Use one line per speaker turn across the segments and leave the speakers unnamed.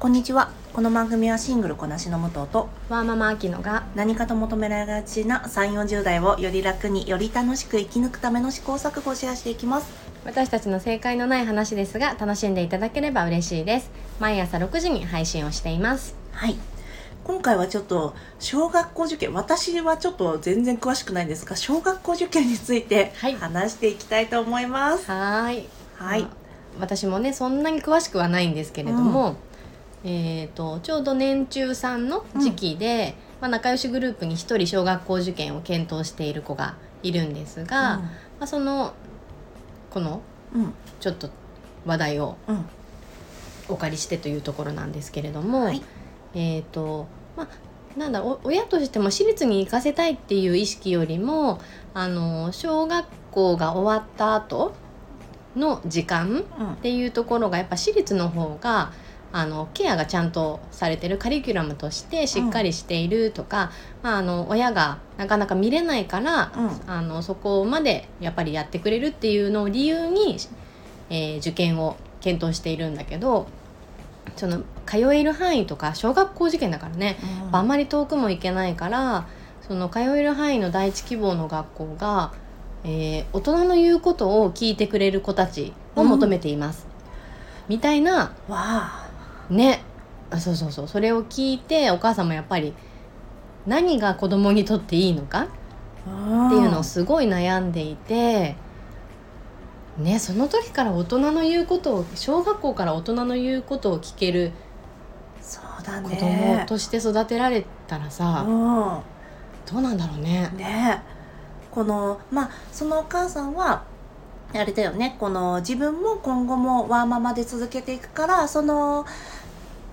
こんにちは。この番組はシングルこなしの武藤と
ワーママアキノが
何かと求められがちな3 4 0代をより楽により楽しく生き抜くための試行錯誤をシェアしていきます。
私たちの正解のない話ですが楽しんでいただければ嬉しいです。毎朝6時に配信をしています。
はい。今回はちょっと小学校受験私はちょっと全然詳しくないんですが小学校受験について
はい。
話していきたいと思います。
はーい。
はい。
まあ私もねそんなに詳しくはないんですけれども、えー、とちょうど年中さんの時期で、まあ、仲良しグループに一人小学校受験を検討している子がいるんですが、まあ、そのこの
うん。うん
ちょっと話題を
うん
お借りしてというところなんですけれども、
はい。
えっ、とまあなんだお親としても私立に行かせたいっていう意識よりもあの小学校が終わった後の時間
うん。
っていうところがやっぱ私立の方があのケアがちゃんとされてるカリキュラムとしてしっかりしているとか、まあ、あの親がなかなか見れないから、
うん。
あのそこまでやっぱりやってくれるっていうのを理由に、えー受験を検討しているんだけどその通える範囲とか小学校受験だからね、
うん。
あんまり遠くも行けないからその通える範囲の第一希望の学校が、えー大人の言うことを聞いてくれる子たちを求めています。みたいな
わあ
ね。あそうそうそう。それを聞いてお母さんもやっぱり何が子供にとっていいのかっていうのをすごい悩んでいて。ね、その時から大人の言うことを小学校から大人の言うことを聞ける
そうだ
子
ね
供として育てられたらさ、
うん。
どうなんだろうね。
ね。このまあそのお母さんはあれだよね。この自分も今後もワーママで続けていくからその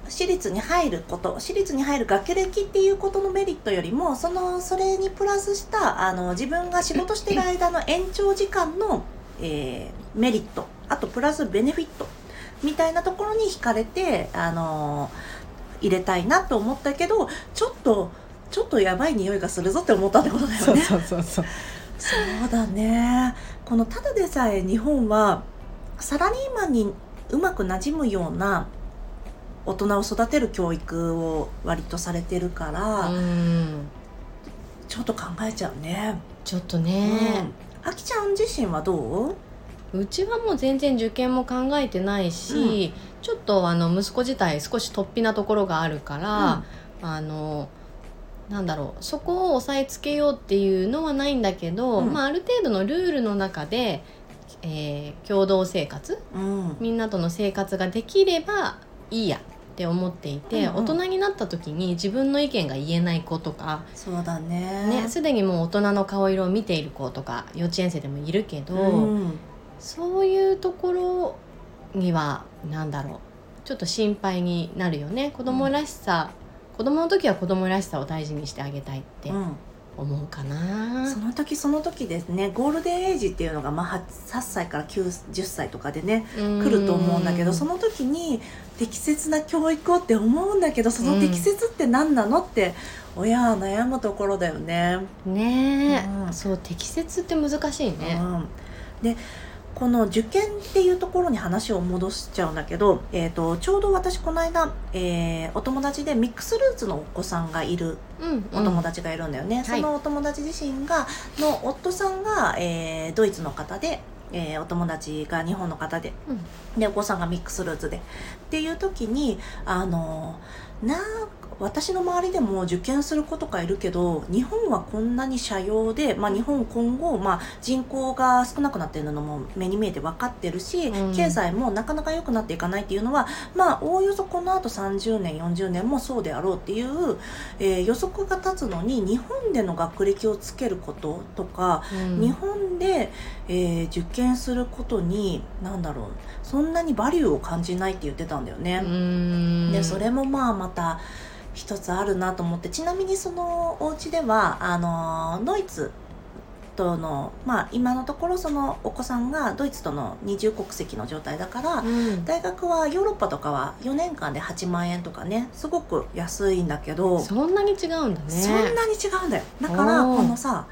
私立に入ること私立に入る学歴っていうことのメリットよりもそのそれにプラスしたあの自分が仕事してる間の延長時間の、えーメリットあとプラスベネフィットみたいなところに惹かれてあの入れたいなと思ったけどちょっとちょっとやばい匂いがするぞって思ったってことだよね。
そうそうそう
そうだねこのただでさえ日本はサラリーマンにうまくなじむような大人を育てる教育を割とされてるから、
うん。
ちょっと考えちゃうね。
ちょっとね、
うん、あきちゃん自身はどう？
うちはもう全然受験も考えてないし、ちょっとあの息子自体少し突飛なところがあるから、あのなんだろうそこを押さえつけようっていうのはないんだけど、
うん。
まあ、ある程度のルールの中で、えー共同生活
うん。
みんなとの生活ができればいいやって思っていて、
うんうん。
大人になった時に自分の意見が言えない子とか
そうだね。
ねすでにもう大人の顔色を見ている子とか幼稚園生でもいるけど、
うん。
そういうところには何だろう。ちょっと心配になるよね。子供らしさ、子供の時は子供らしさを大事にしてあげたいって。
うん
思うかな、
その時その時ですねゴールデンエイジっていうのが、まあ、8 8歳から9 10歳とかでね
来
来ると思うんだけどその時に適切な教育をって思うんだけどその適切って何なのって親は悩むところだよね。
ねえ、
うん。
そう適切って難しいね、
うん、でこの受験っていうところに話を戻しちゃうんだけど、えー、とちょうど私この間、えーお友達でミックスルーツのお子さんがいる
うん
お友達がいるんだよね、そのお友達自身がの夫さんが、えードイツの方で、えーお友達が日本の方で
うん。
でお子さんがミックスルーツで。っていう時にあのな私の周りでも受験する子とかいるけど日本はこんなに社用で、まあ、日本今後、まあ、人口が少なくなってるのも目に見えて分かってるし、
うん。
経済もなかなか良くなっていかないっていうのはまあおおよそこのあと30年40年もそうであろうっていう、えー予測が立つのに日本での学歴をつけることとか
うん。
日本で、えー受験することに何だろうそんなにバリューを感じないって言ってたんだよ
う
ね。
ん。
でそれもまあまた一つあるなと思ってちなみにそのお家ではあのドイツとのまあ今のところそのお子さんがドイツとの二重国籍の状態だから、
うん。
大学はヨーロッパとかは4年間で8万円とかねすごく安いんだけど
そんなに違うんだね。
そんなに違うんだよ。だからこのさ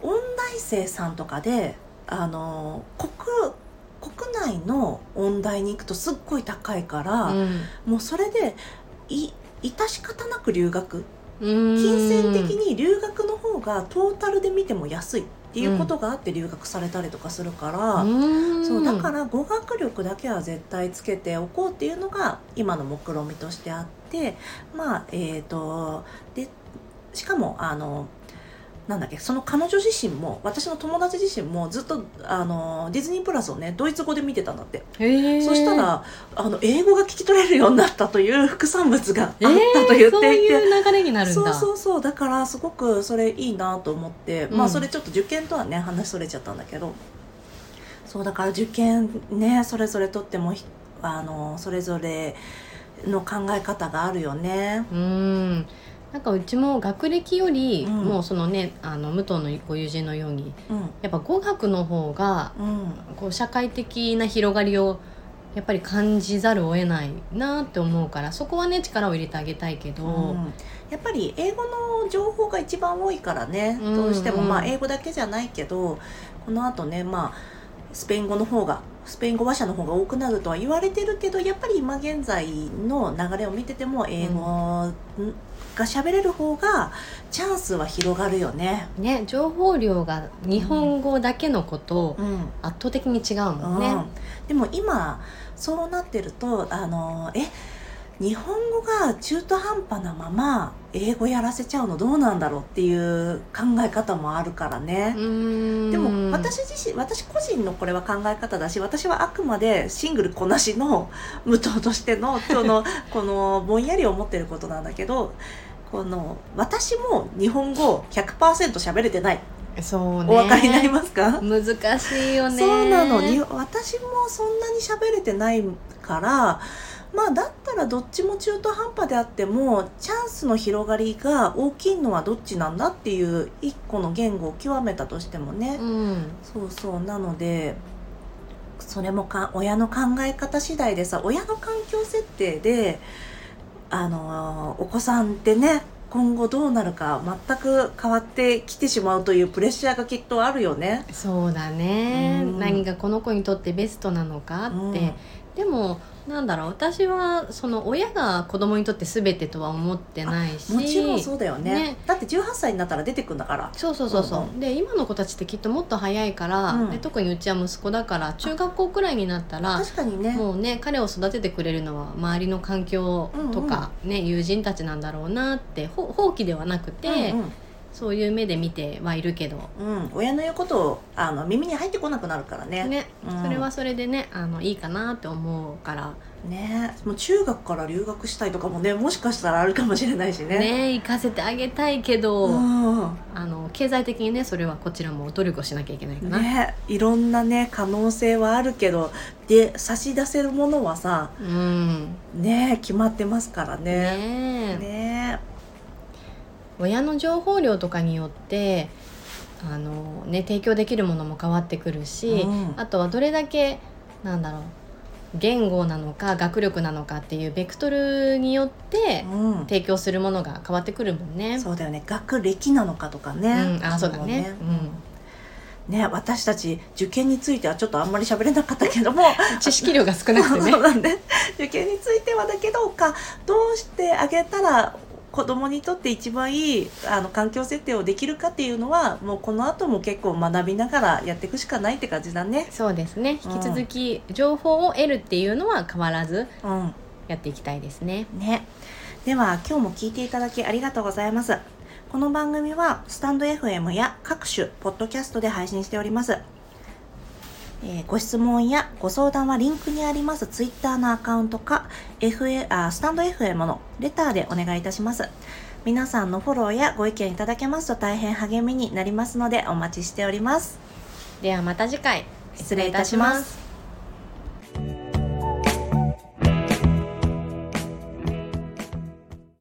音大生さんとかであの国国内の音大に行くとすっごい高いから、
うん。
もうそれでい致し方なく留学。
金
金銭的に留学の方がトータルで見ても安いっていうことがあって留学されたりとかするから、そうだから語学力だけは絶対つけておこうっていうのが今の目論見としてあってまあえっ、とでしかもあのなんだっけその彼女自身も私の友達自身もずっとあのディズニープラスをねドイツ語で見てたんだって、そしたらあの英語が聞き取れるようになったという 副産物があったと
えー
言って。いて、
そういう流れになるんだ。
そうそうそう。だからすごくそれいいなと思って、
うん。
まあそれちょっと受験とはね話それちゃったんだけど。そうだから受験ねそれぞれとってもひあのそれぞれの考え方があるよね。
うんなんかうちも学歴より、
うん。
もうそのねあの武藤のご友人のように
うん。
やっぱ語学の方が
うん。
こう社会的 na 広がりをやっぱり感じざるを得ないなって思うからそこはね力を入れてあげたいけど、
うん。やっぱり英語の情報が一番多いからね、
うん。
どうしても。
うん
まあ英語だけじゃないけどこのあとねまあスペイン語の方がスペイン語話者の方が多くなるとは言われてるけどやっぱり今現在の流れを見てても英語が喋れる方がチャンスは広がるよね。
ね情報量が日本語だけのこと
うん
圧倒的に違うもんね。
うんでも今そうなってるとあのえ日本語が中途半端なまま英語やらせちゃうのどうなんだろうっていう考え方もあるからね。
うん。
でも私自身私個人のこれは考え方だし私はあくまでシングルこなしの無党としてのその このぼんやり思ってることなんだけどこの私も日本語100%喋れてない、
そうね。
お分かりになりますか？
難しいよね。
そうなの。に私もそんなに喋れてないからまあだったらどっちも中途半端であってもチャンスの広がりが大きいのはどっちなんだっていう一個の言語を極めたとしてもね、
うん。
そうそう。なのでそれもか親の考え方次第でさ親の環境設定であのお子さんってね今後どうなるか全く変わってきてしまうというプレッシャーがきっとあるよね。
そうだね、
うん。
何がこの子にとってベストなのかって、
うん
でもなんだろう私はその親が子供にとって全てとは思ってないし。
もちろんそうだよね。
ね。
だって18歳になったら出てくんだから。
そうそうそうそう、
うんう
で今の子たちってきっともっと早いから、
うん。
で特にうちは息子だから中学校くらいになったら
確かにね。
もうね彼を育ててくれるのは周りの環境とか、ね友人たちなんだろうなってほ放棄ではなくて、
うん
そういう目で見てはいるけど、
うん。うん親の言うことをあの耳に入ってこなくなるからね。
ね。
うん。
それはそれでねあのいいかなって思うから。
ね。もう中学から留学したいとかもねもしかしたらあるかもしれないしね。
ね行かせてあげたいけど、
うん。
あの経済的にねそれはこちらも努力をしなきゃいけないかな。
ね。いろんなね可能性はあるけどで差し出せるものはさ
うん。
ね決まってますからね。
ね。え
ね
親の情報量とかによってあの、ね、提供できるものも変わってくるし、
うん。
あとはどれだけなんだろう言語なのか学力なのかっていうベクトルによって
うん。
提供するものが変わってくるもんね。
そうだよね。学歴なのかとかね、
うん。あそうだね。
るもん。ね私たち受験についてはちょっとあんまり喋れなかったけども。
知識量が少なくて
ね。受験についてはだけどかどうしてあげたら子供にとって一番いいあの環境設定をできるかっていうのはもうこの後も結構学びながらやっていくしかないって感じだね。
そうですね。
うん。
引き続き情報を得るっていうのは変わらず
うん
やっていきたいですね。
ね、では今日も聞いていただきありがとうございます。この番組はスタンド FM や各種ポッドキャストで配信しております、えーご質問やご相談はリンクにありますツイッターのアカウントか FA あスタンド FM のレターでお願いいたします。皆さんのフォローやご意見いただけますと大変励みになりますのでお待ちしております。
ではまた次回。
失礼いたします